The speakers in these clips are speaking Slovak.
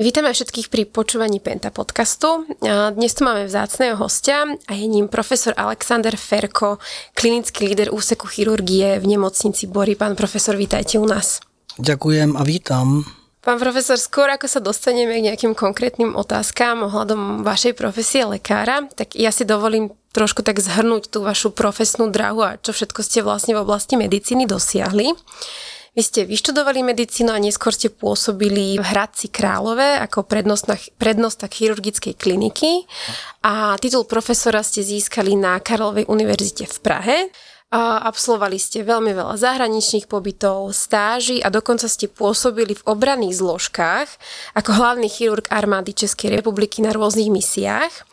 Vítame všetkých pri počúvaní Penta podcastu. Dnes tu máme vzácného hostia a je ním profesor Alexander Ferko, klinický líder úseku chirurgie v nemocnici Bory. Pán profesor, vítajte u nás. Ďakujem a vítam. Pán profesor, skôr ako sa dostaneme k nejakým konkrétnym otázkám ohľadom vašej profesie lekára, tak ja si dovolím trošku tak zhrnúť tú vašu profesnú drahu a čo všetko ste vlastne v oblasti medicíny dosiahli. Vy ste vyštudovali medicínu a neskôr ste pôsobili v Hradci Králové ako prednostná chirurgickej kliniky a titul profesora ste získali na Karlovej univerzite v Prahe. Absolvovali ste veľmi veľa zahraničných pobytov, stáží a dokonca ste pôsobili v obranných zložkách ako hlavný chirurg armády Českej republiky na rôznych misiách.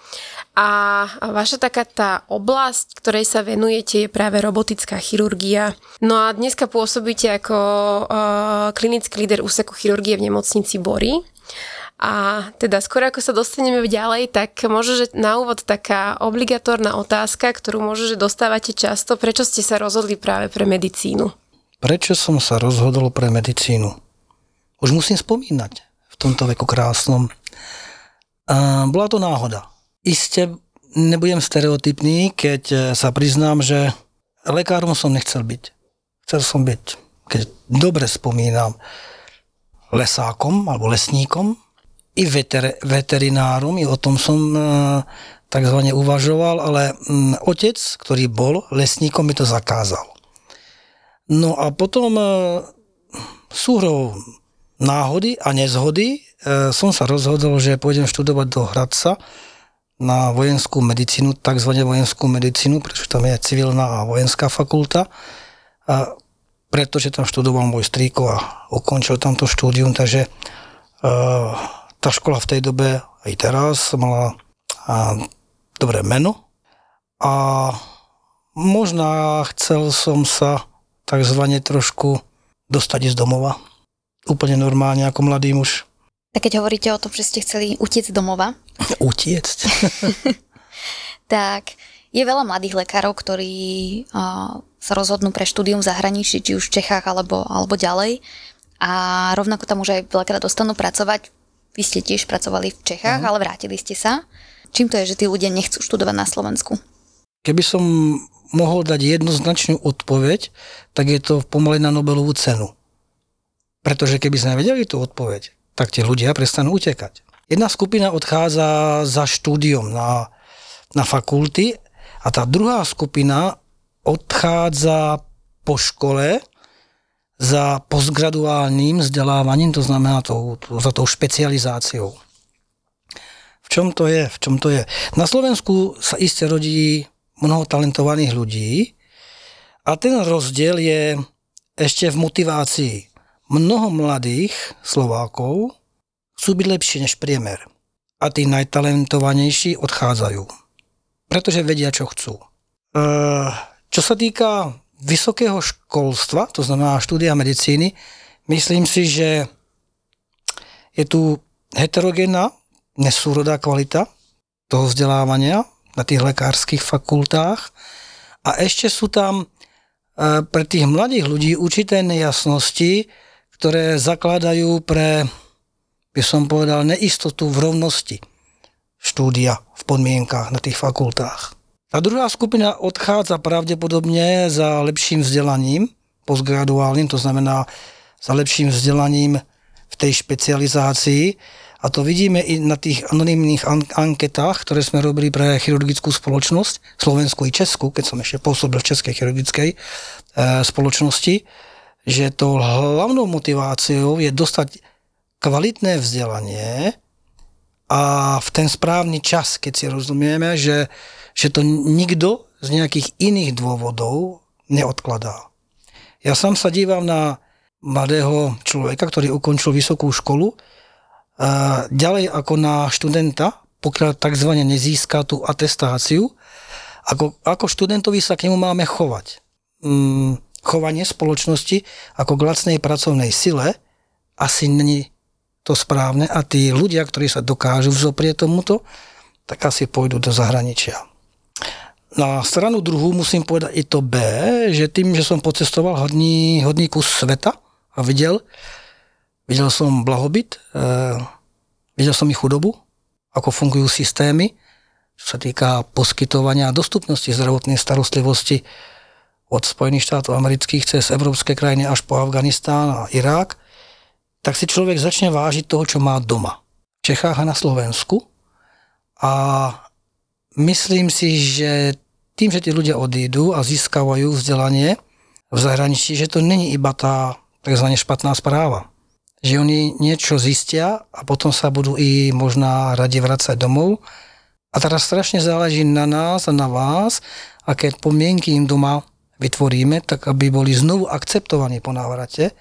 A vaša taká tá oblasť, ktorej sa venujete, je práve robotická chirurgia. No a dneska pôsobíte ako uh, klinický líder úseku chirurgie v nemocnici Bory. A teda skôr ako sa dostaneme ďalej, tak možno, že na úvod taká obligatórna otázka, ktorú možno, že dostávate často, prečo ste sa rozhodli práve pre medicínu? Prečo som sa rozhodol pre medicínu? Už musím spomínať v tomto veku krásnom. Bola to náhoda Iste nebudem stereotypný, keď e, sa priznám, že lekárom som nechcel byť. Chcel som byť, keď dobre spomínam, lesákom alebo lesníkom, i veter, veterinárom, i o tom som e, takzvané uvažoval, ale m, otec, ktorý bol lesníkom, mi to zakázal. No a potom e, súhrou náhody a nezhody som sa rozhodol, že pôjdem študovať do Hradca, na vojenskú medicínu, takzvané vojenskú medicínu, pretože tam je civilná a vojenská fakulta. A pretože tam študoval môj strýko a ukončil tamto štúdium, takže uh, tá škola v tej dobe aj teraz mala uh, dobré meno a možná chcel som sa takzvané trošku dostať z domova. Úplne normálne ako mladý muž. Tak keď hovoríte o tom, že ste chceli utiecť z domova. Utiecť? tak je veľa mladých lekárov, ktorí uh, sa rozhodnú pre štúdium v zahraničí, či už v Čechách alebo, alebo ďalej. A rovnako tam už aj veľakrát dostanú pracovať. Vy ste tiež pracovali v Čechách, uh-huh. ale vrátili ste sa. Čím to je, že tí ľudia nechcú študovať na Slovensku? Keby som mohol dať jednoznačnú odpoveď, tak je to pomaly na Nobelovú cenu. Pretože keby sme vedeli tú odpoveď, tak tie ľudia prestanú utekať. Jedna skupina odchádza za štúdiom na, na fakulty a tá druhá skupina odchádza po škole za postgraduálnym vzdelávaním, to znamená to, to, za tou špecializáciou. V čom to je? V čom to je? Na Slovensku sa iste rodí mnoho talentovaných ľudí a ten rozdiel je ešte v motivácii mnoho mladých Slovákov chcú byť lepšie než priemer. A tí najtalentovanejší odchádzajú. Pretože vedia, čo chcú. E, čo sa týka vysokého školstva, to znamená štúdia medicíny, myslím si, že je tu heterogénna, nesúrodá kvalita toho vzdelávania na tých lekárskych fakultách a ešte sú tam e, pre tých mladých ľudí určité nejasnosti, ktoré zakladajú pre, by som povedal, neistotu v rovnosti štúdia v podmienkach na tých fakultách. A druhá skupina odchádza pravdepodobne za lepším vzdelaním, postgraduálnym, to znamená za lepším vzdelaním v tej špecializácii. A to vidíme i na tých anonimných anketách, ktoré sme robili pre chirurgickú spoločnosť, Slovensku i Česku, keď som ešte pôsobil v Českej chirurgickej e, spoločnosti, že to hlavnou motiváciou je dostať kvalitné vzdelanie a v ten správny čas, keď si rozumieme, že, že to nikto z nejakých iných dôvodov neodkladá. Ja sám sa dívam na mladého človeka, ktorý ukončil vysokú školu, ďalej ako na študenta, pokiaľ tzv. nezíska tú atestáciu, ako, ako študentovi sa k nemu máme chovať. Mm, chovanie spoločnosti ako k lacnej pracovnej sile asi není to správne a tí ľudia, ktorí sa dokážu vzoprieť tomuto, tak asi pôjdu do zahraničia. Na stranu druhú musím povedať i to B, že tým, že som pocestoval hodný, hodný kus sveta a videl, videl som blahobyt, e, Videl som ich chudobu, ako fungujú systémy, čo sa týka poskytovania a dostupnosti zdravotnej starostlivosti od Spojených štátov amerických cez európske krajiny až po Afganistán a Irák, tak si človek začne vážiť toho, čo má doma. V Čechách a na Slovensku. A myslím si, že tým, že tí ľudia odídu a získavajú vzdelanie v zahraničí, že to není iba tá tzv. špatná správa. Že oni niečo zistia a potom sa budú i možná radi vracať domov a teraz strašne záleží na nás a na vás, aké podmienky im doma vytvoríme, tak aby boli znovu akceptovaní po návrate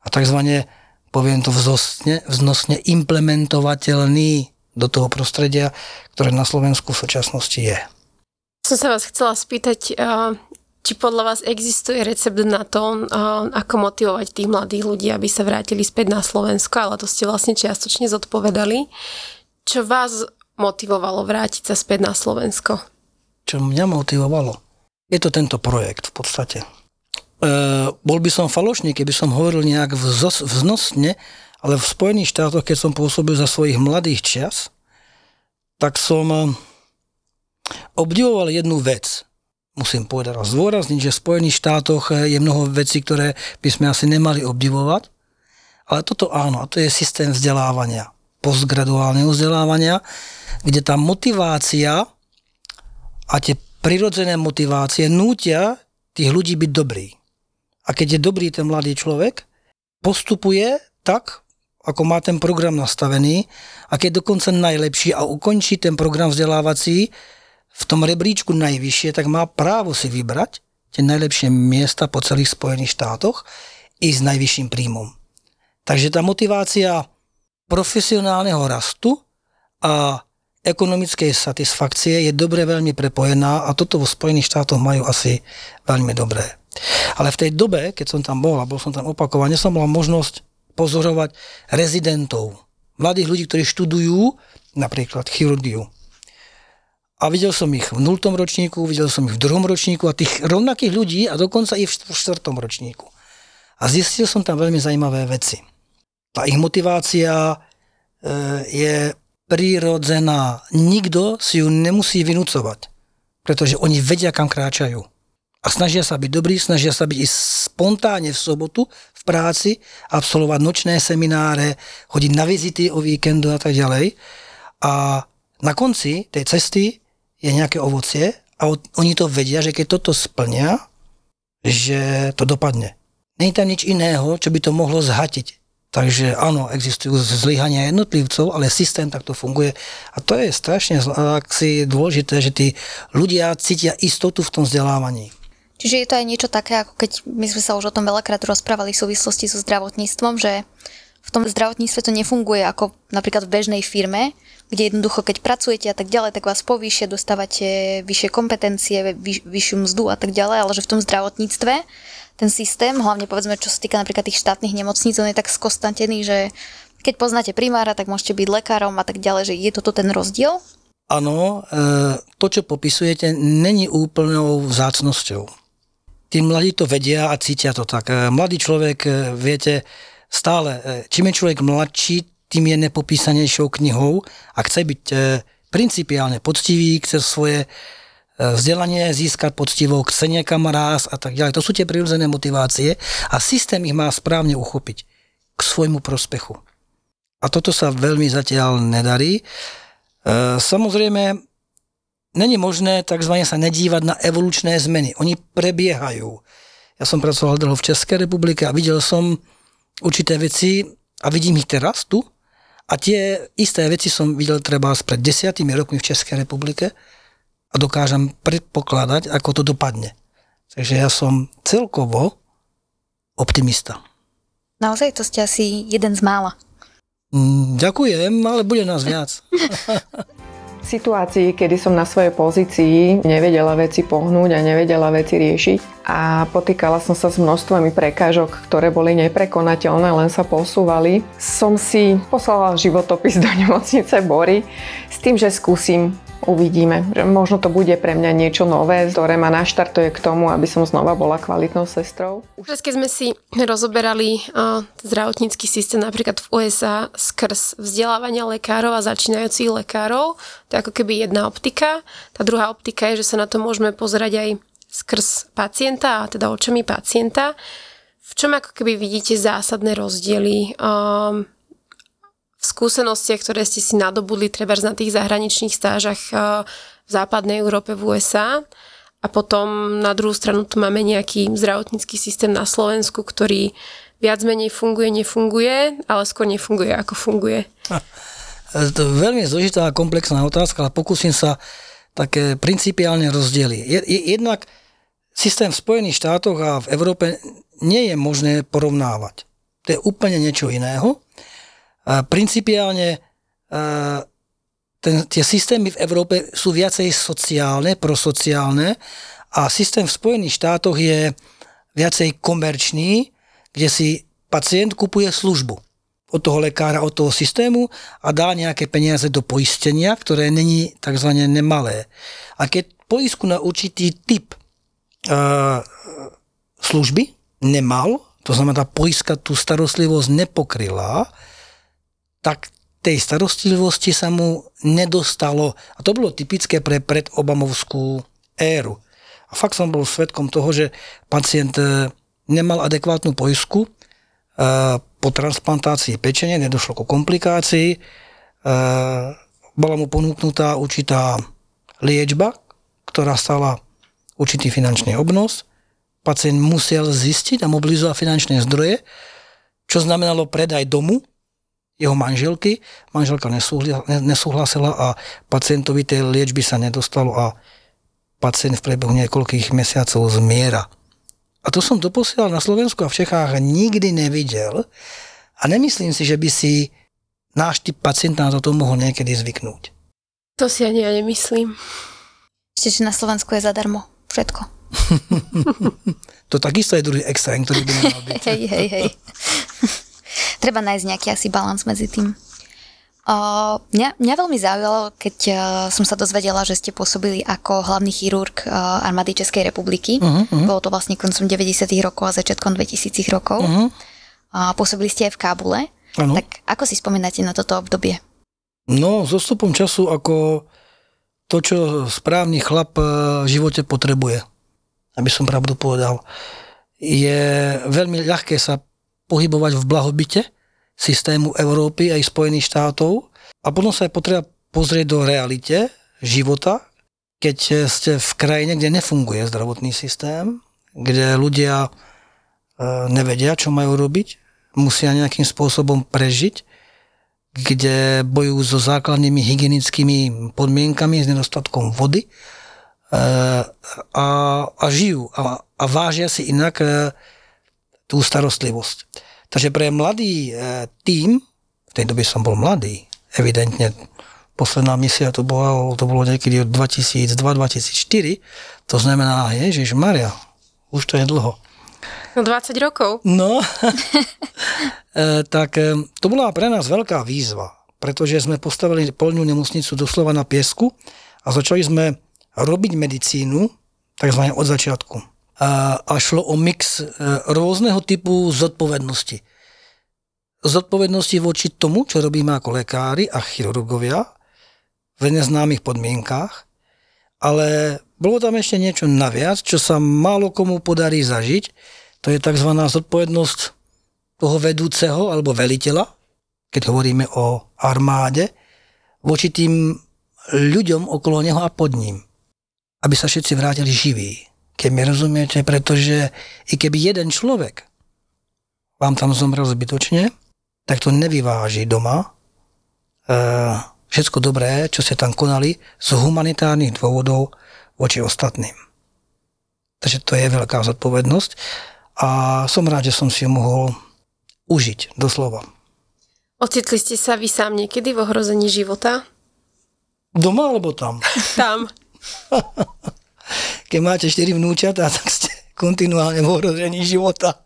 a tzv. Poviem to vznosne, vznosne implementovateľný do toho prostredia, ktoré na Slovensku v súčasnosti je. Som sa vás chcela spýtať, či podľa vás existuje recept na to, ako motivovať tých mladých ľudí, aby sa vrátili späť na Slovensko, ale to ste vlastne čiastočne zodpovedali. Čo vás motivovalo vrátiť sa späť na Slovensko? Čo mňa motivovalo? Je to tento projekt v podstate. E, bol by som falošný, keby som hovoril nejak vznosne, ale v Spojených štátoch, keď som pôsobil za svojich mladých čas, tak som e, obdivoval jednu vec. Musím povedať a zdôrazniť, že v Spojených štátoch e, je mnoho vecí, ktoré by sme asi nemali obdivovať, ale toto áno, a to je systém vzdelávania, postgraduálneho vzdelávania, kde tá motivácia a tie prirodzené motivácie nútia tých ľudí byť dobrý. A keď je dobrý ten mladý človek, postupuje tak, ako má ten program nastavený a keď dokonca najlepší a ukončí ten program vzdelávací v tom rebríčku najvyššie, tak má právo si vybrať tie najlepšie miesta po celých Spojených štátoch i s najvyšším príjmom. Takže tá motivácia profesionálneho rastu a ekonomickej satisfakcie je dobre veľmi prepojená a toto vo Spojených štátoch majú asi veľmi dobré. Ale v tej dobe, keď som tam bol a bol som tam opakovane, som mal možnosť pozorovať rezidentov, mladých ľudí, ktorí študujú napríklad chirurgiu. A videl som ich v 0. ročníku, videl som ich v druhom ročníku a tých rovnakých ľudí a dokonca i v štvrtom ročníku. A zistil som tam veľmi zaujímavé veci. Tá ich motivácia e, je prírodzená. Nikto si ju nemusí vynúcovať, pretože oni vedia, kam kráčajú. A snažia sa byť dobrí, snažia sa byť i spontánne v sobotu v práci, absolvovať nočné semináre, chodiť na vizity o víkendu a tak ďalej. A na konci tej cesty je nejaké ovocie a oni to vedia, že keď toto splnia, že to dopadne. Není tam nič iného, čo by to mohlo zhatiť Takže áno, existujú zlyhania jednotlivcov, ale systém takto funguje. A to je strašne si dôležité, že tí ľudia cítia istotu v tom vzdelávaní. Čiže je to aj niečo také, ako keď my sme sa už o tom veľakrát rozprávali v súvislosti so zdravotníctvom, že v tom zdravotníctve to nefunguje ako napríklad v bežnej firme, kde jednoducho, keď pracujete a tak ďalej, tak vás povýšia, dostávate vyššie kompetencie, vyš, vyššiu mzdu a tak ďalej, ale že v tom zdravotníctve ten systém, hlavne povedzme, čo sa týka napríklad tých štátnych nemocníc, on je tak skostantený, že keď poznáte primára, tak môžete byť lekárom a tak ďalej, že je toto ten rozdiel? Áno, e, to, čo popisujete, není úplnou vzácnosťou. Tí mladí to vedia a cítia to tak. E, mladý človek, e, viete, stále, čím je človek mladší, tým je nepopísanejšou knihou a chce byť principiálne poctivý, chce svoje vzdelanie získať poctivo, chce niekam rás a tak ďalej. To sú tie prirodzené motivácie a systém ich má správne uchopiť k svojmu prospechu. A toto sa veľmi zatiaľ nedarí. E, samozrejme, není možné tzv. sa nedívať na evolučné zmeny. Oni prebiehajú. Ja som pracoval dlho v Českej republike a videl som určité veci a vidím ich teraz tu. A tie isté veci som videl treba pred desiatými rokmi v Českej republike a dokážem predpokladať, ako to dopadne. Takže ja som celkovo optimista. Naozaj to ste asi jeden z mála. Mm, ďakujem, ale bude nás viac. Situácii, kedy som na svojej pozícii nevedela veci pohnúť a nevedela veci riešiť. A potýkala som sa s množstvami prekážok, ktoré boli neprekonateľné, len sa posúvali, som si poslala životopis do nemocnice Bory s tým, že skúsim uvidíme. Že možno to bude pre mňa niečo nové, ktoré ma naštartuje k tomu, aby som znova bola kvalitnou sestrou. Už keď sme si rozoberali uh, zdravotnícky systém napríklad v USA skrz vzdelávania lekárov a začínajúcich lekárov, to je ako keby jedna optika. Tá druhá optika je, že sa na to môžeme pozerať aj skrz pacienta, a teda očami pacienta. V čom ako keby vidíte zásadné rozdiely um, v skúsenostiach, ktoré ste si nadobudli treba na tých zahraničných stážach uh, v západnej Európe, v USA a potom na druhú stranu tu máme nejaký zdravotnícky systém na Slovensku, ktorý viac menej funguje, nefunguje, ale skôr nefunguje, ako funguje. To je veľmi zložitá a komplexná otázka, ale pokúsim sa také principiálne rozdiely. Jednak systém v Spojených štátoch a v Európe nie je možné porovnávať. To je úplne niečo iného. Principiálne ten, tie systémy v Európe sú viacej sociálne, prosociálne a systém v Spojených štátoch je viacej komerčný, kde si pacient kupuje službu od toho lekára, od toho systému a dá nejaké peniaze do poistenia, ktoré není tzv. nemalé. A keď poistku na určitý typ uh, služby nemal, to znamená, tá poistka tú starostlivosť nepokryla, tak tej starostlivosti sa mu nedostalo. A to bolo typické pre predobamovskú éru. A fakt som bol svetkom toho, že pacient e, nemal adekvátnu poisku, e, po transplantácii pečenia nedošlo ku komplikácii, e, bola mu ponúknutá určitá liečba, ktorá stala určitý finančný obnos. Pacient musel zistiť a mobilizovať finančné zdroje, čo znamenalo predaj domu, jeho manželky. Manželka nesúhlasila a pacientovi tej liečby sa nedostalo a pacient v priebehu niekoľkých mesiacov zmiera. A to som doposiaľ na Slovensku a v Čechách nikdy nevidel a nemyslím si, že by si náš typ pacienta na toto mohol niekedy zvyknúť. To si ani ja nemyslím. Ešte, že na Slovensku je zadarmo všetko. to takisto je druhý extrém, ktorý by mal byť. hej, hej, hej. Treba nájsť nejaký asi balans medzi tým. Uh, mňa, mňa veľmi zaujalo, keď uh, som sa dozvedela, že ste pôsobili ako hlavný chirurg uh, armády Českej republiky. Uh-huh, uh-huh. Bolo to vlastne koncom 90. rokov a začiatkom 2000 rokov. Uh-huh. Uh, pôsobili ste aj v Kábule. Ano. Tak ako si spomínate na toto obdobie? No, so stupom času ako to, čo správny chlap v živote potrebuje, aby som pravdu povedal. Je veľmi ľahké sa pohybovať v blahobite systému Európy aj Spojených štátov. A potom sa je potreba pozrieť do realite života, keď ste v krajine, kde nefunguje zdravotný systém, kde ľudia e, nevedia, čo majú robiť, musia nejakým spôsobom prežiť, kde bojujú so základnými hygienickými podmienkami, s nedostatkom vody e, a, a žijú a, a vážia si inak e, tú starostlivosť. Takže pre mladý e, tým, v tej dobe som bol mladý, evidentne posledná misia to bolo, to bolo niekedy od 2002-2004, to znamená, Ježiš Maria, už to je dlho. No 20 rokov. No, e, tak e, to bola pre nás veľká výzva, pretože sme postavili polnú nemocnicu doslova na piesku a začali sme robiť medicínu takzvané od začiatku a šlo o mix e, rôzneho typu zodpovednosti. Zodpovednosti voči tomu, čo robíme ako lekári a chirurgovia v neznámych podmienkách, ale bolo tam ešte niečo naviac, čo sa málo komu podarí zažiť. To je tzv. zodpovednosť toho vedúceho alebo veliteľa, keď hovoríme o armáde, voči tým ľuďom okolo neho a pod ním. Aby sa všetci vrátili živí keď mi rozumiete, pretože i keby jeden človek vám tam zomrel zbytočne, tak to nevyváži doma e, všetko dobré, čo ste tam konali z humanitárnych dôvodov voči ostatným. Takže to je veľká zodpovednosť a som rád, že som si ju mohol užiť, doslova. Ocitli ste sa vy sám niekedy v ohrození života? Doma alebo tam? tam. keď máte 4 vnúčatá, tak ste kontinuálne v ohrození života.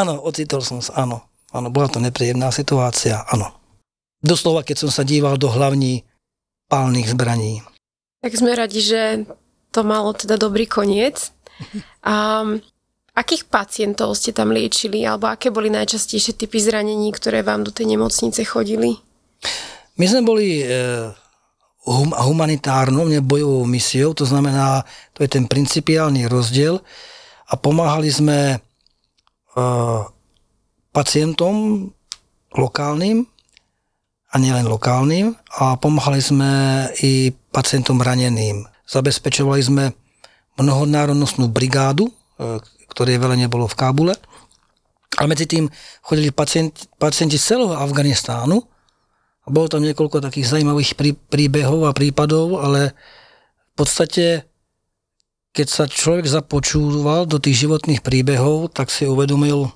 áno, ocitol som sa, áno. Áno, bola to nepríjemná situácia, áno. Doslova, keď som sa díval do hlavní palných zbraní. Tak sme radi, že to malo teda dobrý koniec. A akých pacientov ste tam liečili, alebo aké boli najčastejšie typy zranení, ktoré vám do tej nemocnice chodili? My sme boli e, hum, humanitárnou, nebojovou misiou, to znamená, to je ten principiálny rozdiel a pomáhali sme e, pacientom lokálnym a nielen lokálnym a pomáhali sme i pacientom raneným. Zabezpečovali sme mnohonárodnostnú brigádu, e, ktoré veľa nebolo v Kábule. A medzi tým chodili pacienti, pacienti z celého Afganistánu, bolo tam niekoľko takých zaujímavých prí, príbehov a prípadov, ale v podstate, keď sa človek započúval do tých životných príbehov, tak si uvedomil,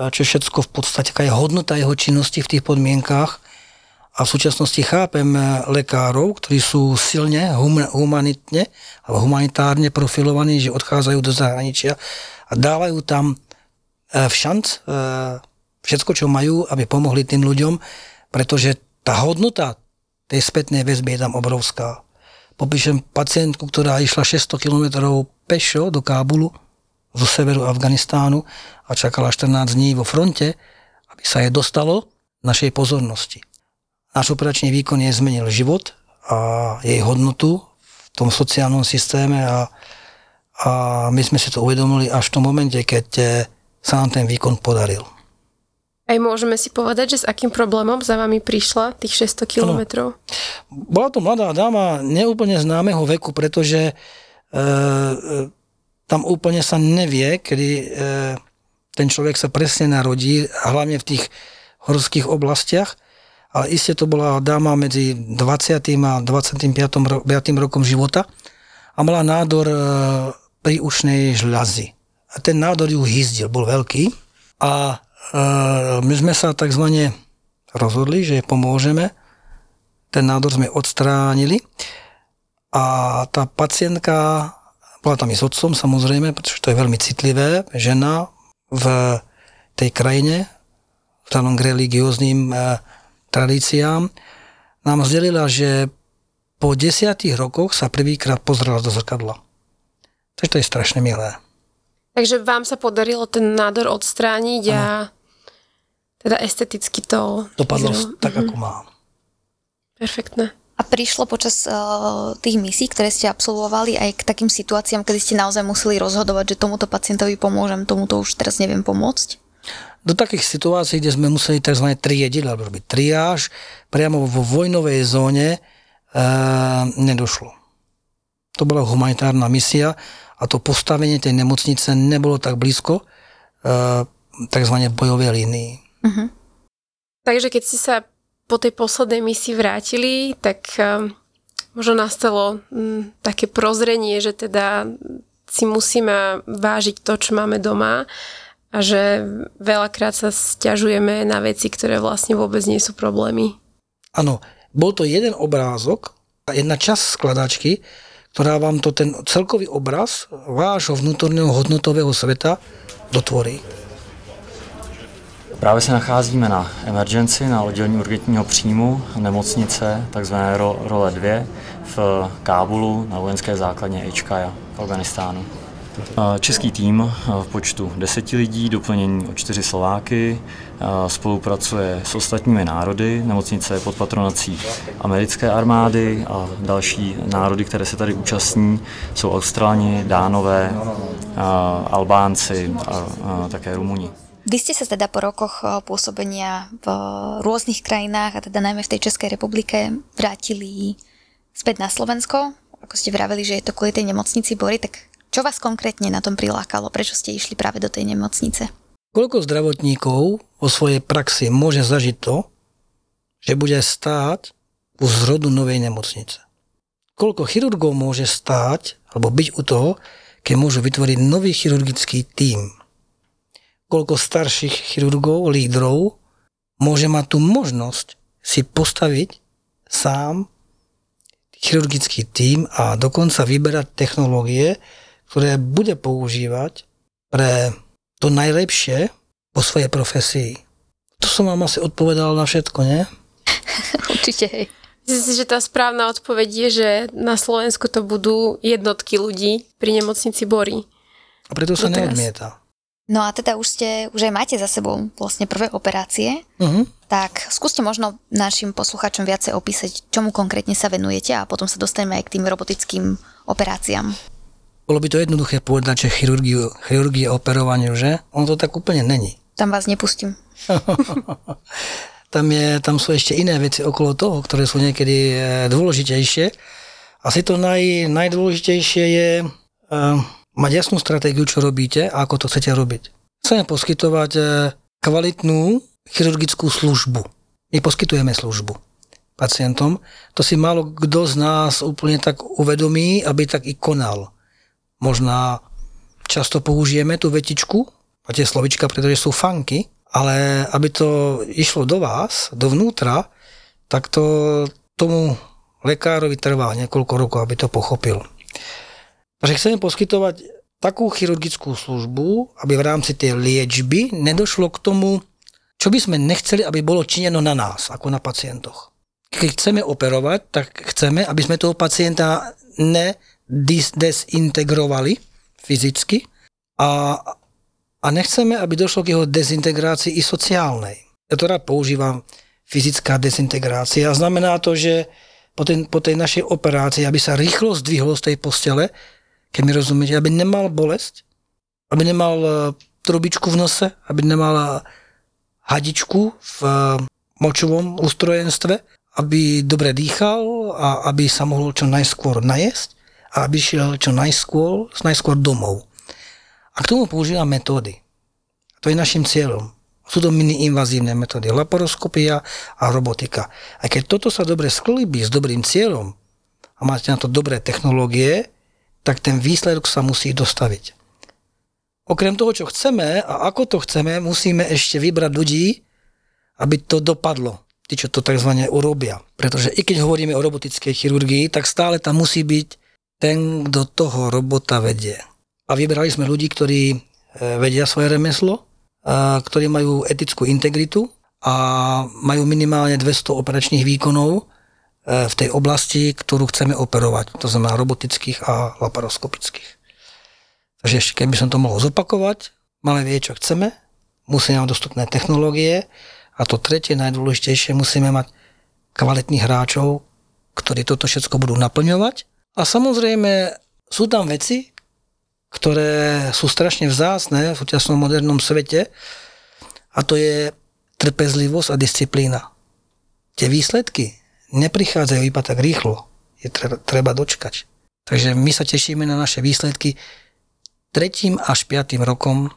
čo všetko v podstate, aká je hodnota jeho činnosti v tých podmienkách. A v súčasnosti chápem lekárov, ktorí sú silne, humanitne alebo humanitárne profilovaní, že odchádzajú do zahraničia a dávajú tam v šanc e, všetko, čo majú, aby pomohli tým ľuďom pretože tá hodnota tej spätnej väzby je tam obrovská. Popíšem pacientku, ktorá išla 600 km pešo do Kábulu zo severu Afganistánu a čakala 14 dní vo fronte, aby sa jej dostalo našej pozornosti. Náš operačný výkon jej zmenil život a jej hodnotu v tom sociálnom systéme a, a my sme si to uvedomili až v tom momente, keď sa nám ten výkon podaril. Aj môžeme si povedať, že s akým problémom za vami prišla tých 600 kilometrov? Bola to mladá dáma neúplne známeho veku, pretože e, e, tam úplne sa nevie, kedy e, ten človek sa presne narodí, hlavne v tých horských oblastiach. Ale iste to bola dáma medzi 20. a 25. rokom života a mala nádor e, príušnej žľazy. A ten nádor ju hyzdil, bol veľký. A my sme sa tzv. rozhodli, že pomôžeme. Ten nádor sme odstránili a tá pacientka bola tam i s otcom samozrejme, pretože to je veľmi citlivé. Žena v tej krajine, vzhľadom k religióznym e, tradíciám, nám zdelila, že po desiatich rokoch sa prvýkrát pozrela do zrkadla. Takže to je strašne milé. Takže vám sa podarilo ten nádor odstrániť a teda esteticky to... Dopadlo tak, mm-hmm. ako má. Perfektné. A prišlo počas uh, tých misí, ktoré ste absolvovali, aj k takým situáciám, kedy ste naozaj museli rozhodovať, že tomuto pacientovi pomôžem, tomuto už teraz neviem pomôcť? Do takých situácií, kde sme museli tzv. triediť, alebo robiť triáž, priamo vo vojnovej zóne, uh, nedošlo. To bola humanitárna misia a to postavenie tej nemocnice nebolo tak blízko uh, tzv. bojovej línii. Uh-huh. Takže keď ste sa po tej poslednej misii vrátili, tak uh, možno nastalo um, také prozrenie, že teda si musíme vážiť to, čo máme doma a že veľakrát sa stiažujeme na veci, ktoré vlastne vôbec nie sú problémy. Áno, bol to jeden obrázok, jedna časť skladačky, ktorá vám to ten celkový obraz vášho vnútorného hodnotového sveta dotvorí. Právě se nacházíme na emergenci, na oddělení urgentního příjmu nemocnice, takzvané role 2 v Kábulu na vojenské základně Ečkaja v Afganistánu. Český tým v počtu deseti lidí, doplnění o čtyři Slováky, spolupracuje s ostatními národy. Nemocnice je pod patronací americké armády a další národy, které se tady účastní, jsou Austrálni, Dánové, Albánci a také Rumuni. Vy ste sa teda po rokoch eh, pôsobenia v rôznych krajinách, a teda najmä v tej Českej republike, vrátili späť na Slovensko. Ako ste vraveli, že je to kvôli tej nemocnici Bory, tak čo vás konkrétne na tom prilákalo? Prečo ste išli práve do tej nemocnice? Koľko zdravotníkov vo svojej praxi môže zažiť to, že bude stáť u zrodu novej nemocnice? Koľko chirurgov môže stáť alebo byť u toho, keď môžu vytvoriť nový chirurgický tím? koľko starších chirurgov, lídrov môže mať tú možnosť si postaviť sám chirurgický tím a dokonca vyberať technológie, ktoré bude používať pre to najlepšie po svojej profesii. To som vám asi odpovedal na všetko, nie? Určite, hej. Myslím si, že tá správna odpoveď je, že na Slovensku to budú jednotky ľudí pri nemocnici Bory. A preto sa Doteraz. neodmieta. No a teda už ste, už aj máte za sebou vlastne prvé operácie, Uh-huh. tak skúste možno našim poslucháčom viacej opísať, čomu konkrétne sa venujete a potom sa dostaneme aj k tým robotickým operáciám. Bolo by to jednoduché povedať, že chirurgiu, chirurgie operovaniu, že? On to tak úplne není. Tam vás nepustím. Tam, je, tam sú ešte iné veci okolo toho, ktoré sú niekedy e, dôležitejšie. Asi to naj, najdôležitejšie je uh, mať jasnú stratégiu, čo robíte a ako to chcete robiť. Chceme poskytovať e, kvalitnú chirurgickú službu. My poskytujeme službu pacientom. To si málo kto z nás úplne tak uvedomí, aby tak i konal. Možná často použijeme tú vetičku a tie slovička, pretože sú funky, ale aby to išlo do vás, dovnútra, tak to tomu lekárovi trvá niekoľko rokov, aby to pochopil. Takže chceme poskytovať takú chirurgickú službu, aby v rámci tej liečby nedošlo k tomu, čo by sme nechceli, aby bolo čineno na nás, ako na pacientoch. Keď chceme operovať, tak chceme, aby sme toho pacienta nedesintegrovali fyzicky a, a nechceme, aby došlo k jeho dezintegrácii i sociálnej. Ja to rád používam fyzická dezintegrácia. Znamená to, že po, ten, po tej našej operácii, aby sa rýchlo zdvihlo z tej postele, keď mi rozumiete, aby nemal bolesť, aby nemal e, trubičku v nose, aby nemal e, hadičku v e, močovom ústrojenstve, aby dobre dýchal a aby sa mohol čo najskôr najesť a aby šiel čo najskôr, najskôr domov. A k tomu používam metódy. To je našim cieľom. Sú to mini-invazívne metódy, laparoskopia a robotika. A keď toto sa dobre sklíbi s dobrým cieľom a máte na to dobré technológie, tak ten výsledok sa musí dostaviť. Okrem toho, čo chceme a ako to chceme, musíme ešte vybrať ľudí, aby to dopadlo. Tí, čo to tzv. urobia. Pretože i keď hovoríme o robotickej chirurgii, tak stále tam musí byť ten, kto toho robota vedie. A vybrali sme ľudí, ktorí e, vedia svoje remeslo, ktorí majú etickú integritu a majú minimálne 200 operačných výkonov e, v tej oblasti, ktorú chceme operovať. To znamená robotických a laparoskopických. Takže ešte keby som to mohol zopakovať, máme vie, čo chceme, musíme mať dostupné technológie a to tretie, najdôležitejšie, musíme mať kvalitných hráčov, ktorí toto všetko budú naplňovať. A samozrejme sú tam veci, ktoré sú strašne vzácne v súčasnom modernom svete a to je trpezlivosť a disciplína. Tie výsledky neprichádzajú iba tak rýchlo, je treba, dočkať. Takže my sa tešíme na naše výsledky tretím až piatým rokom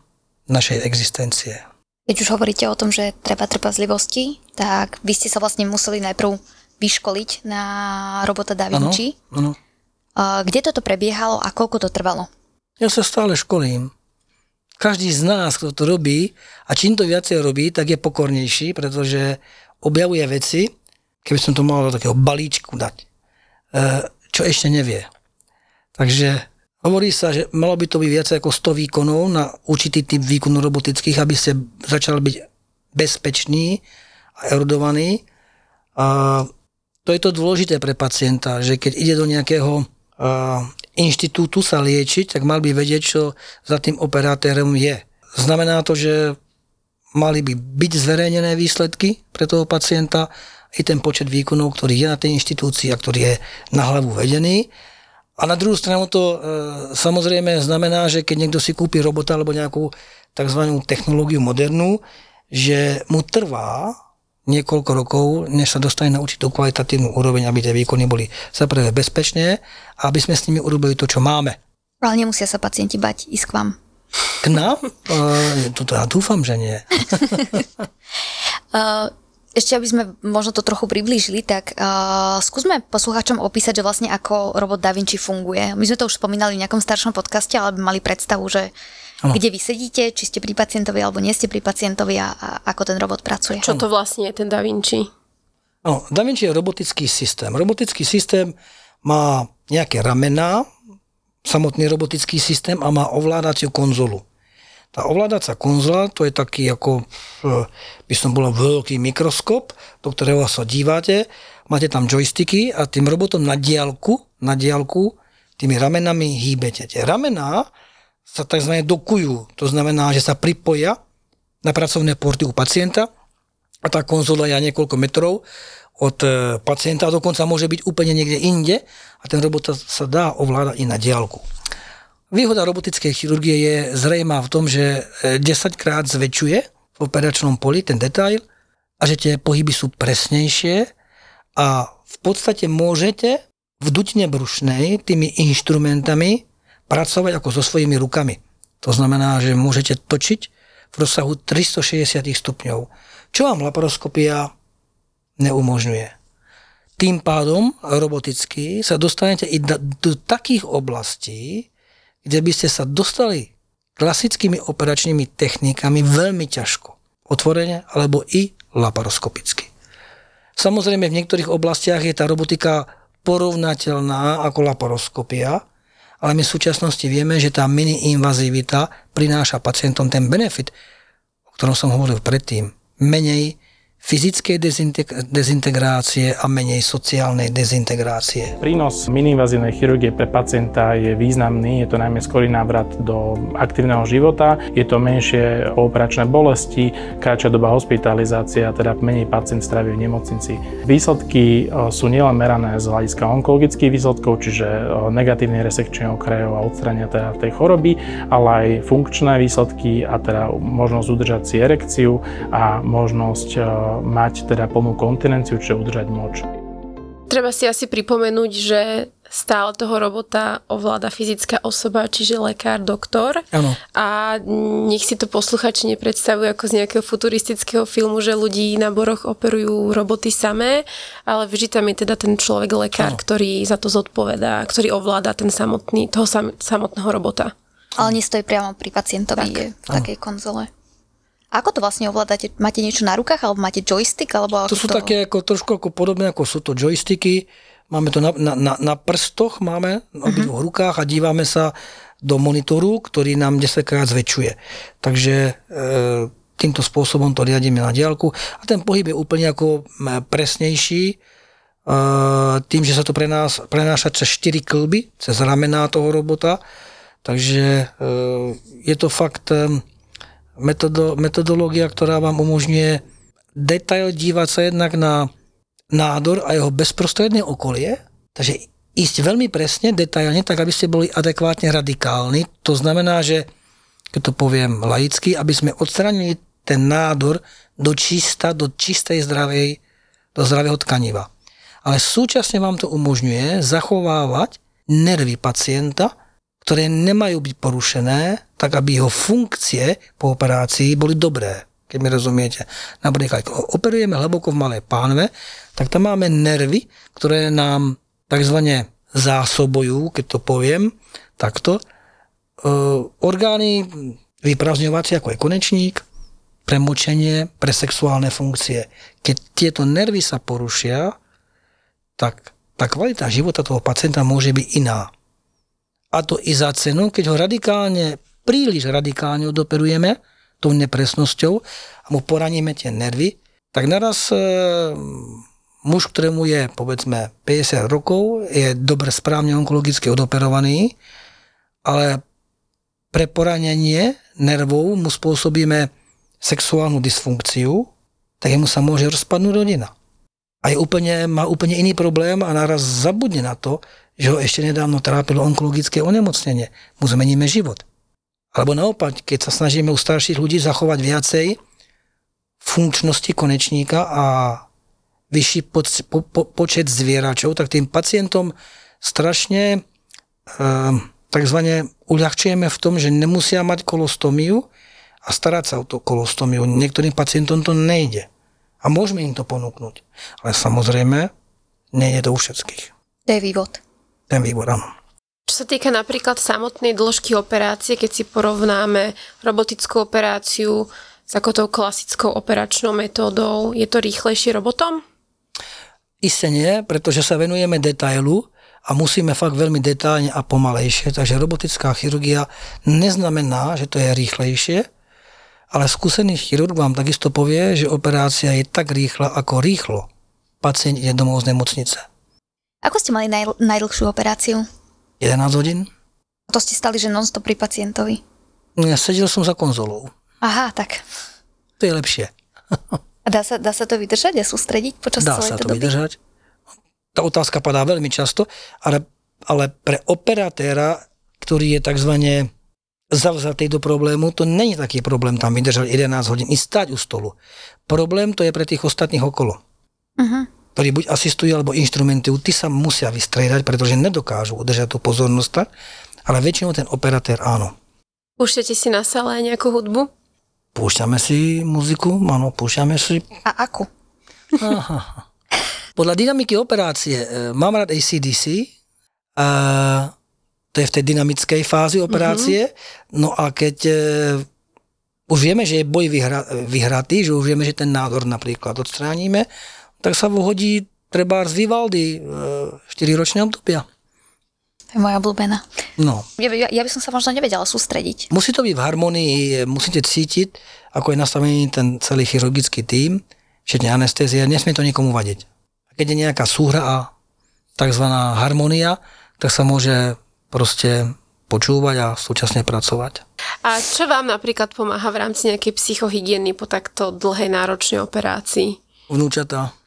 našej existencie. Keď už hovoríte o tom, že treba trpezlivosti, tak vy ste sa vlastne museli najprv vyškoliť na robota Da Vinci. Áno, áno. A Kde toto prebiehalo a koľko to trvalo? Ja sa stále školím. Každý z nás, kto to robí, a čím to viacej robí, tak je pokornejší, pretože objavuje veci, keby som to mal do takého balíčku dať, e, čo ešte nevie. Takže hovorí sa, že malo by to byť viac ako 100 výkonov na určitý typ výkonu robotických, aby ste začal byť bezpečný a erudovaný. A to je to dôležité pre pacienta, že keď ide do nejakého inštitútu sa liečiť, tak mal by vedieť, čo za tým operátorom je. Znamená to, že mali by byť zverejnené výsledky pre toho pacienta i ten počet výkonov, ktorý je na tej inštitúcii a ktorý je na hlavu vedený. A na druhú stranu to e, samozrejme znamená, že keď niekto si kúpi robota alebo nejakú tzv. technológiu modernú, že mu trvá niekoľko rokov, než sa dostane na určitú kvalitatívnu úroveň, aby tie výkony boli za prvé bezpečné a aby sme s nimi urobili to, čo máme. Ale nemusia sa pacienti bať ísť k vám. K nám? E, toto ja dúfam, že nie. Uh, ešte aby sme možno to trochu priblížili, tak uh, skúsme poslucháčom opísať, že vlastne ako robot Da Vinci funguje. My sme to už spomínali v nejakom staršom podcaste, ale by mali predstavu, že Áno. kde vy sedíte, či ste pri pacientovi alebo nie ste pri pacientovi a, a ako ten robot pracuje. Čo to vlastne je ten Da Vinci? No, Da Vinci je robotický systém. Robotický systém má nejaké ramená, samotný robotický systém a má ovládaciu konzolu. Tá ovládacia konzola, to je taký ako, e, by som bol veľký mikroskop, do ktorého sa dívate máte tam joysticky a tým robotom na diálku, na diálku tými ramenami hýbete. Tie ramená sa tzv. dokujú, to znamená, že sa pripoja na pracovné porty u pacienta a tá konzola je niekoľko metrov od e, pacienta, dokonca môže byť úplne niekde inde a ten robot sa dá ovládať i na diálku. Výhoda robotickej chirurgie je zrejmá v tom, že 10 e, krát zväčšuje v operačnom poli ten detail a že tie pohyby sú presnejšie a v podstate môžete v dutine brušnej tými inštrumentami pracovať ako so svojimi rukami. To znamená, že môžete točiť v rozsahu 360 stupňov, čo vám laparoskopia neumožňuje. Tým pádom roboticky sa dostanete i do, takých oblastí, kde by ste sa dostali klasickými operačnými technikami veľmi ťažko. Otvorene alebo i laparoskopicky. Samozrejme v niektorých oblastiach je tá robotika porovnateľná ako laparoskopia, ale my v súčasnosti vieme, že tá mini-invazivita prináša pacientom ten benefit, o ktorom som hovoril predtým. Menej fyzickej dezintegrácie a menej sociálnej dezintegrácie. Prínos miniinvazívnej chirurgie pre pacienta je významný, je to najmä skorý návrat do aktívneho života, je to menšie operačné bolesti, kratšia doba hospitalizácie a teda menej pacient straví v nemocnici. Výsledky e, sú nielen merané z hľadiska onkologických výsledkov, čiže e, negatívne resekčné okrajov a odstrania teda tej choroby, ale aj funkčné výsledky a teda možnosť udržať si erekciu a možnosť e, mať teda plnú kontinenciu, čiže udržať moč. Treba si asi pripomenúť, že stále toho robota ovláda fyzická osoba, čiže lekár, doktor. Ano. A nech si to posluchači nepredstavujú ako z nejakého futuristického filmu, že ľudí na boroch operujú roboty samé, ale vždy tam je teda ten človek lekár, ano. ktorý za to zodpovedá, ktorý ovláda ten samotný, toho sam, samotného robota. Ale nestojí priamo pri pacientovi tak. v takej konzole. Ako to vlastne ovládate? Máte niečo na rukách, alebo máte joystick? Alebo to sú to... také ako, trošku ako podobné, ako sú to joysticky. Máme to na, na, na, na prstoch, máme na obidvoch uh-huh. rukách a dívame sa do monitoru, ktorý nám 10 krát zväčšuje. Takže e, týmto spôsobom to riadíme na diálku a ten pohyb je úplne ako presnejší, e, tým, že sa to pre nás prenáša cez 4 klby, cez ramená toho robota. Takže e, je to fakt... E, metodo, metodológia, ktorá vám umožňuje detail dívať sa jednak na nádor a jeho bezprostredné okolie, takže ísť veľmi presne, detailne, tak aby ste boli adekvátne radikálni. To znamená, že, keď to poviem laicky, aby sme odstranili ten nádor do čista, do čistej zdravej, do zdravého tkaniva. Ale súčasne vám to umožňuje zachovávať nervy pacienta, ktoré nemajú byť porušené, tak aby jeho funkcie po operácii boli dobré, keď mi rozumiete. Napríklad, keď operujeme hlboko v malej pánve, tak tam máme nervy, ktoré nám tzv. zásobujú, keď to poviem, takto, e, orgány vyprazňovacie, ako je konečník, pre pre sexuálne funkcie. Keď tieto nervy sa porušia, tak tá kvalita života toho pacienta môže byť iná. A to i za cenu, keď ho radikálne, príliš radikálne odoperujeme, tou nepresnosťou a mu poraníme tie nervy, tak naraz e, muž, ktorému je povedzme 50 rokov, je dobre správne onkologicky odoperovaný, ale pre poranenie nervov mu spôsobíme sexuálnu dysfunkciu, tak jemu sa môže rozpadnúť rodina. A je úplne, má úplne iný problém a naraz zabudne na to, že ho ešte nedávno trápilo onkologické onemocnenie. Mu zmeníme život. Alebo naopak, keď sa snažíme u starších ľudí zachovať viacej funkčnosti konečníka a vyšší po, po, po, počet zvieračov, tak tým pacientom strašne e, takzvané uľahčujeme v tom, že nemusia mať kolostomiu a starať sa o tú kolostomiu. Niektorým pacientom to nejde. A môžeme im to ponúknuť. Ale samozrejme, nejde to u všetkých. To je vývod ten výbor, áno. Čo sa týka napríklad samotnej dĺžky operácie, keď si porovnáme robotickú operáciu s ako tou klasickou operačnou metódou, je to rýchlejšie robotom? Isté nie, pretože sa venujeme detailu a musíme fakt veľmi detailne a pomalejšie, takže robotická chirurgia neznamená, že to je rýchlejšie, ale skúsený chirurg vám takisto povie, že operácia je tak rýchla ako rýchlo pacient ide domov z nemocnice. Ako ste mali naj, najdlhšiu operáciu? 11 hodín. To ste stali, že non-stop pri pacientovi. Ja sedel som za konzolou. Aha, tak. To je lepšie. A dá sa, dá sa to vydržať a sústrediť počas Dá celej sa to doby? vydržať. Tá otázka padá veľmi často, ale, ale pre operatéra, ktorý je tzv. zavzatý do problému, to není taký problém tam vydržať 11 hodín i stať u stolu. Problém to je pre tých ostatných okolo, Uh-huh. Ktorí buď asistujú alebo inštrumentujú, tí sa musia vystriedať, pretože nedokážu udržať tú pozornosť, tak, ale väčšinou ten operatér áno. Púšťate si na sále aj nejakú hudbu? Púšťame si muziku, áno, púšťame si A akú? Aha. Podľa dynamiky operácie e, mám rád ACDC, a to je v tej dynamickej fázi operácie, mm-hmm. no a keď e, už vieme, že je boj vyhra, vyhratý, že už vieme, že ten nádor napríklad odstránime, tak sa vhodí treba z Vivaldy e, 4-ročné obdobia. To je moja obľúbená. No, Ja, ja, ja by som sa možno nevedela sústrediť. musí to byť v harmonii, e, musíte cítiť, ako je nastavený ten celý chirurgický tím, všetne anestézie, nesmie to nikomu vadiť. A keď je nejaká súhra a tzv. harmonia, tak sa môže proste počúvať a súčasne pracovať. A čo vám napríklad pomáha v rámci nejakej psychohygieny po takto dlhej náročnej operácii? Vnúčatá.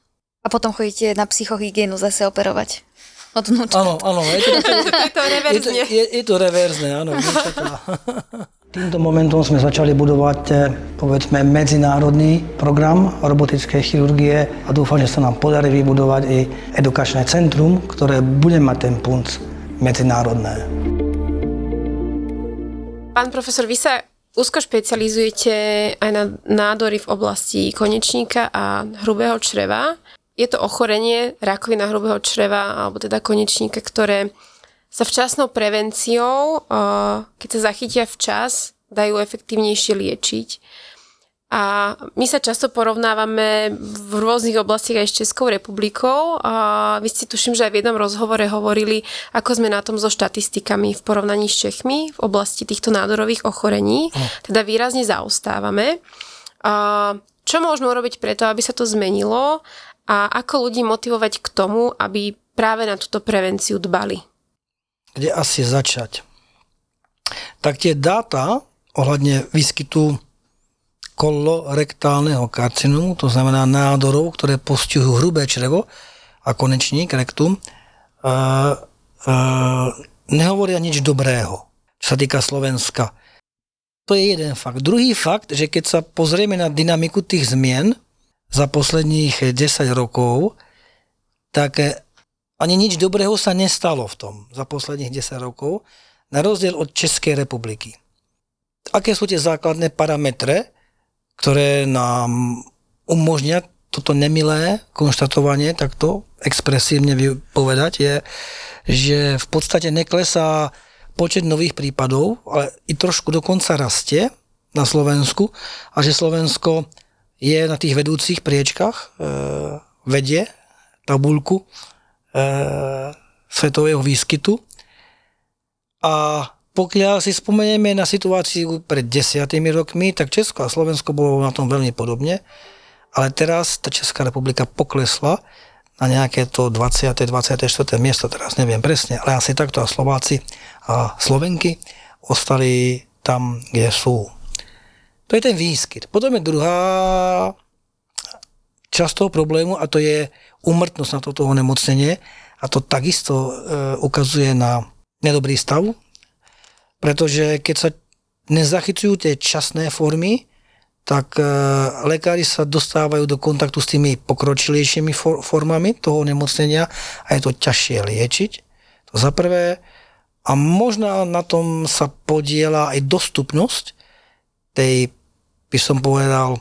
A potom chodíte na psychohygienu zase operovať. Od. Áno, áno, je to, Je to je to, reverzne. je, je to reverzne, áno. Týmto momentom sme začali budovať, eh, povedzme, medzinárodný program robotickej chirurgie a dúfam, že sa nám podarí vybudovať i edukačné centrum, ktoré bude mať ten punc medzinárodné. Pán profesor, vy sa úzko špecializujete aj na nádory v oblasti konečníka a hrubého čreva. Je to ochorenie rakovina hrubého čreva alebo teda konečníka, ktoré sa včasnou prevenciou, eh, keď sa zachytia včas, dajú efektívnejšie liečiť. A my sa často porovnávame v rôznych oblastiach aj s Českou republikou. A vy ste tuším, že aj v jednom rozhovore hovorili, ako sme na tom so štatistikami v porovnaní s Čechmi v oblasti týchto nádorových ochorení. Teda výrazne zaostávame. A čo môžeme urobiť preto, aby sa to zmenilo a ako ľudí motivovať k tomu, aby práve na túto prevenciu dbali? Kde asi začať? Tak tie dáta ohľadne výskytu kolorektálneho karcinomu, to znamená nádorov, ktoré postihujú hrubé črevo a konečník, rektum, uh, uh, nehovoria nič dobrého, čo sa týka Slovenska. To je jeden fakt. Druhý fakt, že keď sa pozrieme na dynamiku tých zmien za posledných 10 rokov, tak eh, ani nič dobrého sa nestalo v tom za posledných 10 rokov, na rozdiel od Českej republiky. Aké sú tie základné parametre, ktoré nám umožnia toto nemilé konštatovanie, takto expresívne povedať, je, že v podstate neklesá počet nových prípadov, ale i trošku dokonca rastie na Slovensku a že Slovensko je na tých vedúcich priečkách, e, vedie tabulku e, svetového výskytu. A pokiaľ si spomenieme na situáciu pred desiatými rokmi, tak Česko a Slovensko bolo na tom veľmi podobne, ale teraz tá Česká republika poklesla na nejaké to 20. 24. miesto, teraz neviem presne, ale asi takto a Slováci a Slovenky ostali tam, kde sú. To je ten výskyt. Potom je druhá časť toho problému a to je umrtnosť na toto onemocnenie a to takisto e, ukazuje na nedobrý stav, pretože keď sa nezachycujú tie časné formy, tak e, lekári sa dostávajú do kontaktu s tými pokročilejšími for, formami toho onemocnenia a je to ťažšie liečiť. To za prvé. A možno na tom sa podiela aj dostupnosť tej, by som povedal,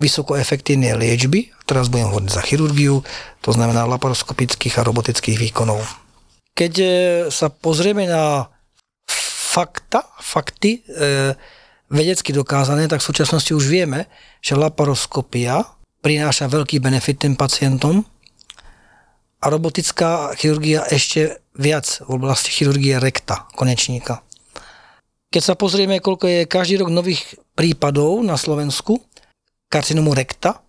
vysokoefektívnej liečby. Teraz budem hovoriť za chirurgiu, to znamená laparoskopických a robotických výkonov. Keď e, sa pozrieme na fakta, fakty e, vedecky dokázané, tak v súčasnosti už vieme, že laparoskopia prináša veľký benefit tým pacientom a robotická chirurgia ešte viac v oblasti chirurgie rekta, konečníka. Keď sa pozrieme, koľko je každý rok nových prípadov na Slovensku karcinomu rekta,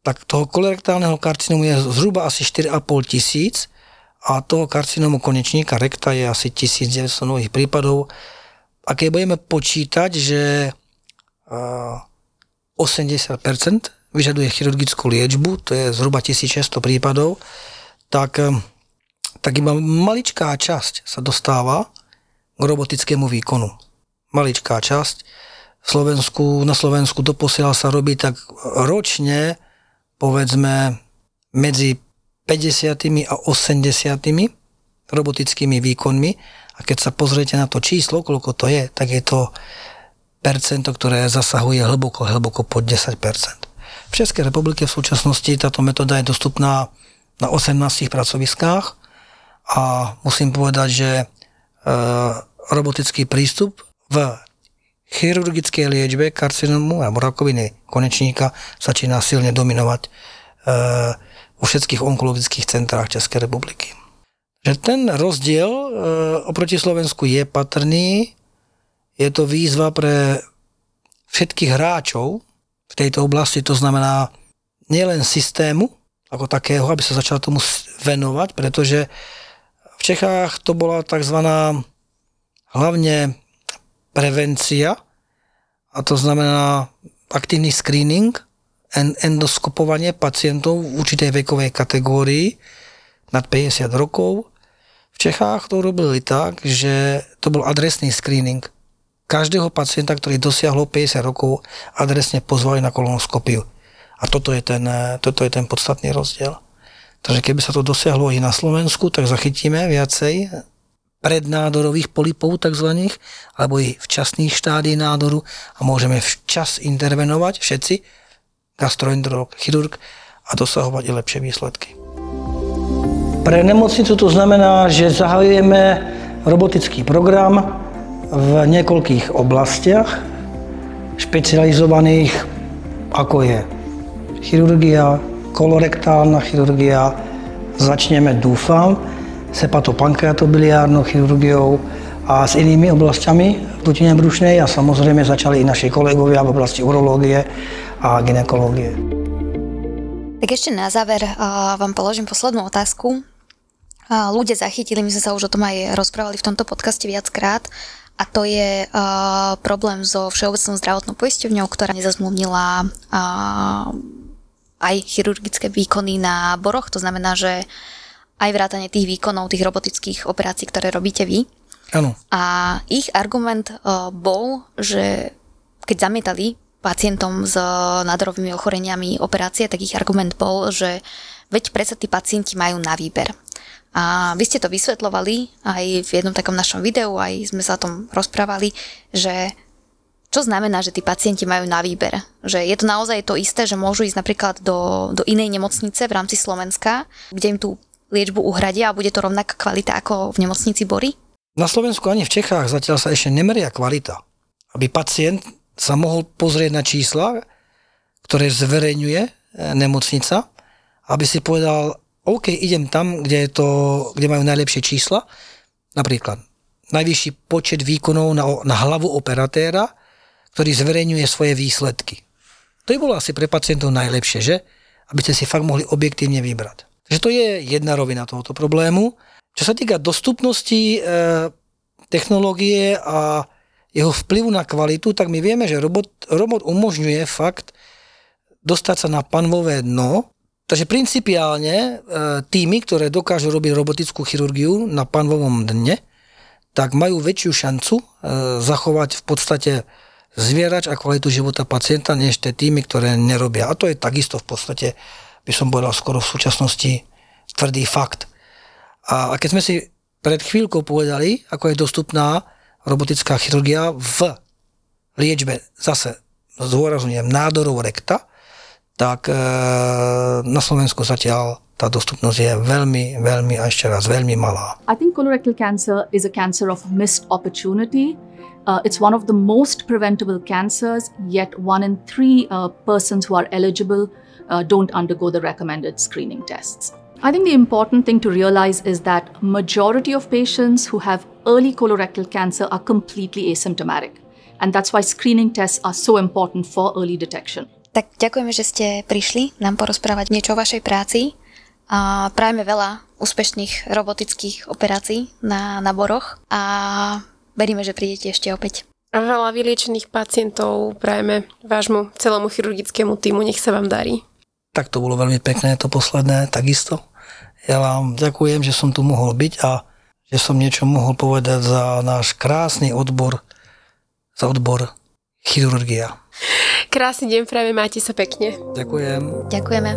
tak toho kolorektálneho karcinomu je zhruba asi 4,5 tisíc a toho karcinomu konečníka rekta je asi 1900 nových prípadov. A keď budeme počítať, že 80% vyžaduje chirurgickú liečbu, to je zhruba 1600 prípadov, tak, tak iba maličká časť sa dostáva k robotickému výkonu. Maličká časť. V Slovensku, na Slovensku doposiaľ sa robí tak ročne povedzme medzi 50 a 80 robotickými výkonmi a keď sa pozriete na to číslo, koľko to je, tak je to percento, ktoré zasahuje hlboko, hlboko pod 10 V Českej republike v súčasnosti táto metóda je dostupná na 18 pracoviskách a musím povedať, že e, robotický prístup v chirurgickej liečbe karcinomu alebo rakoviny konečníka začína silne dominovať e, vo všetkých onkologických centrách Českej republiky. Že ten rozdiel e, oproti Slovensku je patrný, je to výzva pre všetkých hráčov v tejto oblasti, to znamená nielen systému ako takého, aby sa začal tomu venovať, pretože v Čechách to bola tzv. Hlavne prevencia, a to znamená aktívny screening, endoskopovanie pacientov v určitej vekovej kategórii nad 50 rokov. V Čechách to robili tak, že to bol adresný screening. Každého pacienta, ktorý dosiahlo 50 rokov, adresne pozvali na kolonoskopiu. A toto je ten, toto je ten podstatný rozdiel. Takže keby sa to dosiahlo i na Slovensku, tak zachytíme viacej prednádorových polipov tzv. alebo i včasných štádí nádoru a môžeme včas intervenovať všetci, gastroenterolog, chirurg a dosahovať i lepšie výsledky. Pre nemocnicu to znamená, že zahajujeme robotický program v niekoľkých oblastiach, špecializovaných ako je chirurgia, kolorektálna chirurgia, začneme, dúfam, sepatopankreatobiliárnou chirurgiou a s inými oblastiami v dutine brušnej a samozrejme začali i naši kolegovia v oblasti urológie a ginekológie. Tak ešte na záver vám položím poslednú otázku. Ľudia zachytili, my sme sa už o tom aj rozprávali v tomto podcaste viackrát, a to je problém so Všeobecnou zdravotnou poisťovňou, ktorá nezazmluvnila aj chirurgické výkony na boroch. To znamená, že aj vrátanie tých výkonov, tých robotických operácií, ktoré robíte vy. Áno. A ich argument uh, bol, že keď zamietali pacientom s nádorovými ochoreniami operácie, tak ich argument bol, že veď predsa tí pacienti majú na výber. A vy ste to vysvetľovali aj v jednom takom našom videu, aj sme sa o tom rozprávali, že čo znamená, že tí pacienti majú na výber? Že je to naozaj to isté, že môžu ísť napríklad do, do inej nemocnice v rámci Slovenska, kde im tú liečbu uhradia a bude to rovnaká kvalita ako v nemocnici Bory? Na Slovensku ani v Čechách zatiaľ sa ešte nemeria kvalita. Aby pacient sa mohol pozrieť na čísla, ktoré zverejňuje e, nemocnica, aby si povedal, OK, idem tam, kde, je to, kde majú najlepšie čísla, napríklad najvyšší počet výkonov na, na hlavu operatéra, ktorý zverejňuje svoje výsledky. To by bolo asi pre pacientov najlepšie, že? Aby ste si fakt mohli objektívne vybrať. Takže to je jedna rovina tohoto problému. Čo sa týka dostupnosti e, technológie a jeho vplyvu na kvalitu, tak my vieme, že robot, robot umožňuje fakt dostať sa na panvové dno. Takže principiálne e, týmy, ktoré dokážu robiť robotickú chirurgiu na panvovom dne, tak majú väčšiu šancu e, zachovať v podstate zvierač a kvalitu života pacienta, než tie týmy, ktoré nerobia. A to je takisto v podstate by som povedal skoro v súčasnosti tvrdý fakt. A, a keď sme si pred chvíľkou povedali, ako je dostupná robotická chirurgia v liečbe, zase zdôrazňujem, nádorov rekta, tak e, na Slovensku zatiaľ tá dostupnosť je veľmi, veľmi a ešte raz veľmi malá. I think colorectal cancer is a cancer of missed opportunity. Uh, it's one of the most preventable cancers, yet one in three uh, persons who are eligible uh, don't undergo the recommended screening tests. I think the important thing to realize is that majority of patients who have early colorectal cancer are completely asymptomatic. And that's why screening tests are so important for early detection. Tak ďakujeme, že ste prišli nám porozprávať niečo o vašej práci a prajeme veľa úspešných robotických operácií na naboroch a veríme, že prídete ešte opäť. A veľa vyliečených pacientov prajeme vášmu celému chirurgickému týmu. Nech sa vám darí. Tak to bolo veľmi pekné, to posledné, takisto. Ja vám ďakujem, že som tu mohol byť a že som niečo mohol povedať za náš krásny odbor, za odbor chirurgia. Krásny deň, práve máte sa pekne. Ďakujem. Ďakujeme.